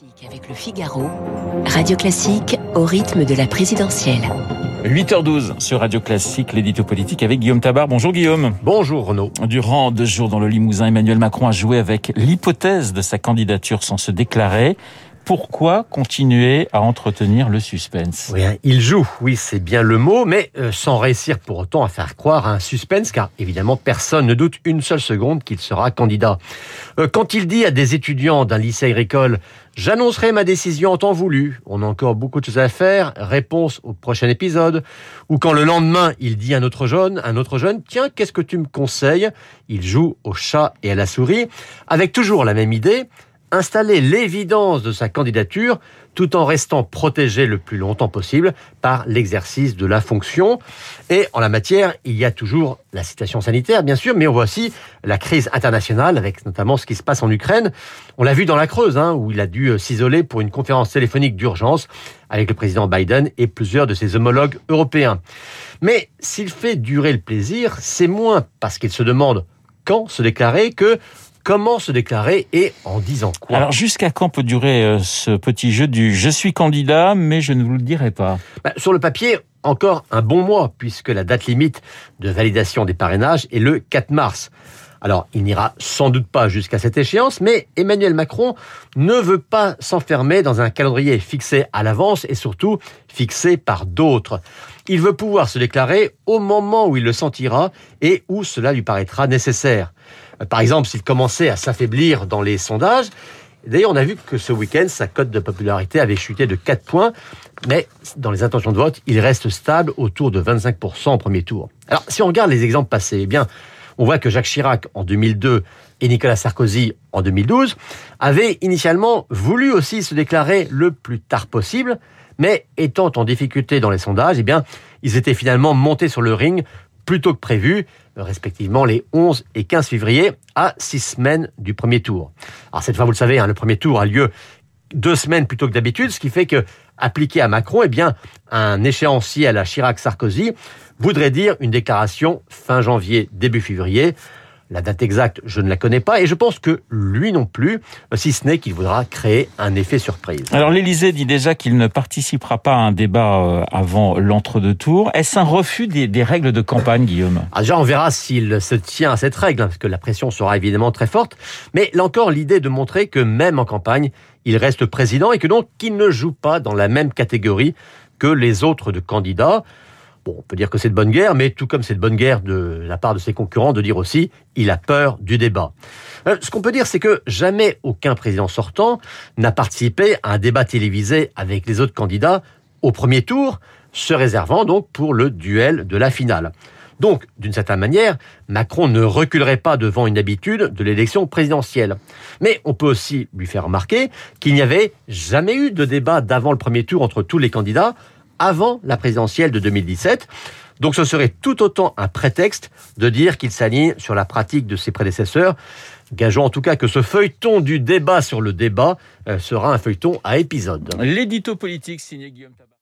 Politique avec le Figaro, Radio Classique au rythme de la présidentielle. 8h12 sur Radio Classique, l'édito politique avec Guillaume Tabar. Bonjour Guillaume. Bonjour Renaud. Durant deux jours dans le Limousin, Emmanuel Macron a joué avec l'hypothèse de sa candidature sans se déclarer. Pourquoi continuer à entretenir le suspense? Oui, hein, il joue, oui, c'est bien le mot, mais euh, sans réussir pour autant à faire croire à un suspense, car évidemment personne ne doute une seule seconde qu'il sera candidat. Euh, quand il dit à des étudiants d'un lycée agricole J'annoncerai ma décision en temps voulu. On a encore beaucoup de choses à faire. Réponse au prochain épisode. Ou quand le lendemain, il dit à un autre jeune, un autre jeune, tiens, qu'est-ce que tu me conseilles? Il joue au chat et à la souris, avec toujours la même idée installer l'évidence de sa candidature tout en restant protégé le plus longtemps possible par l'exercice de la fonction. Et en la matière, il y a toujours la situation sanitaire, bien sûr, mais on voit aussi la crise internationale, avec notamment ce qui se passe en Ukraine. On l'a vu dans la Creuse, hein, où il a dû s'isoler pour une conférence téléphonique d'urgence avec le président Biden et plusieurs de ses homologues européens. Mais s'il fait durer le plaisir, c'est moins parce qu'il se demande quand se déclarer que Comment se déclarer et en disant quoi Alors jusqu'à quand peut durer euh, ce petit jeu du je suis candidat mais je ne vous le dirai pas bah, Sur le papier, encore un bon mois puisque la date limite de validation des parrainages est le 4 mars. Alors, il n'ira sans doute pas jusqu'à cette échéance, mais Emmanuel Macron ne veut pas s'enfermer dans un calendrier fixé à l'avance et surtout fixé par d'autres. Il veut pouvoir se déclarer au moment où il le sentira et où cela lui paraîtra nécessaire. Par exemple, s'il commençait à s'affaiblir dans les sondages, D'ailleurs, on a vu que ce week-end, sa cote de popularité avait chuté de 4 points, mais dans les intentions de vote, il reste stable autour de 25% au premier tour. Alors, si on regarde les exemples passés, eh bien, on voit que Jacques Chirac en 2002 et Nicolas Sarkozy en 2012 avaient initialement voulu aussi se déclarer le plus tard possible, mais étant en difficulté dans les sondages, eh bien, ils étaient finalement montés sur le ring plus tôt que prévu, respectivement les 11 et 15 février, à six semaines du premier tour. Alors cette fois, vous le savez, hein, le premier tour a lieu deux semaines plutôt que d'habitude, ce qui fait que, appliqué à Macron, eh bien, un échéancier à la Chirac-Sarkozy voudrait dire une déclaration fin janvier, début février. La date exacte, je ne la connais pas et je pense que lui non plus, si ce n'est qu'il voudra créer un effet surprise. Alors l'Élysée dit déjà qu'il ne participera pas à un débat euh, avant l'entre-deux tours. Est-ce un refus des, règles de campagne, Guillaume? Ah, Déjà, on verra s'il se tient à cette règle, hein, parce que la pression sera évidemment très forte. Mais là encore, l'idée de montrer que même en campagne, il reste président et que donc qu'il ne joue pas dans la même catégorie que les autres de candidats. Bon, on peut dire que c'est de bonne guerre, mais tout comme c'est de bonne guerre de la part de ses concurrents de dire aussi il a peur du débat. Euh, ce qu'on peut dire, c'est que jamais aucun président sortant n'a participé à un débat télévisé avec les autres candidats au premier tour, se réservant donc pour le duel de la finale. Donc, d'une certaine manière, Macron ne reculerait pas devant une habitude de l'élection présidentielle. Mais on peut aussi lui faire remarquer qu'il n'y avait jamais eu de débat d'avant le premier tour entre tous les candidats, avant la présidentielle de 2017. Donc ce serait tout autant un prétexte de dire qu'il s'aligne sur la pratique de ses prédécesseurs. Gageons en tout cas que ce feuilleton du débat sur le débat euh, sera un feuilleton à épisode. L'édito politique signé Guillaume